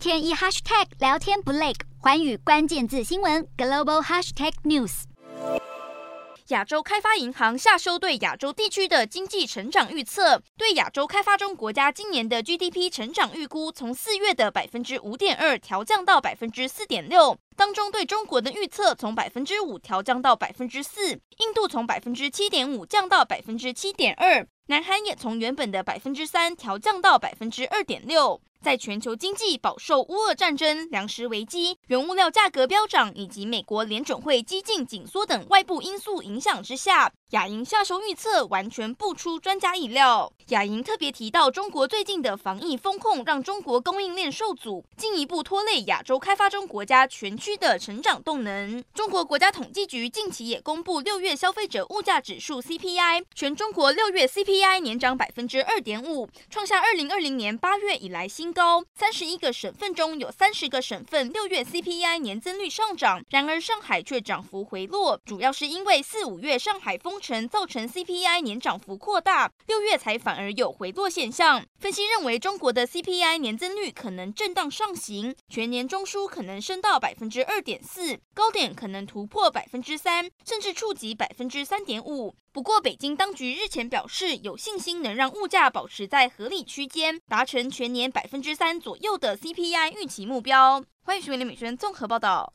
天一 hashtag 聊天不累，寰宇关键字新闻 global hashtag news。亚洲开发银行下修对亚洲地区的经济成长预测，对亚洲开发中国家今年的 GDP 成长预估从四月的百分之五点二调降到百分之四点六。当中对中国的预测从百分之五调降到百分之四，印度从百分之七点五降到百分之七点二，南韩也从原本的百分之三调降到百分之二点六。在全球经济饱受乌俄战争、粮食危机、原物料价格飙涨以及美国联准会激进紧缩等外部因素影响之下，亚银下修预测完全不出专家意料。亚银特别提到，中国最近的防疫风控让中国供应链受阻，进一步拖累亚洲开发中国家全区的成长动能。中国国家统计局近期也公布六月消费者物价指数 CPI，全中国六月 CPI 年涨百分之二点五，创下二零二零年八月以来新。高三十一个省份中有三十个省份六月 CPI 年增率上涨，然而上海却涨幅回落，主要是因为四五月上海封城造成 CPI 年涨幅扩大，六月才反而有回落现象。分析认为，中国的 CPI 年增率可能震荡上行，全年中枢可能升到百分之二点四，高点可能突破百分之三，甚至触及百分之三点五。不过，北京当局日前表示，有信心能让物价保持在合理区间，达成全年百分之三左右的 CPI 预期目标。欢迎收看李美轩综合报道。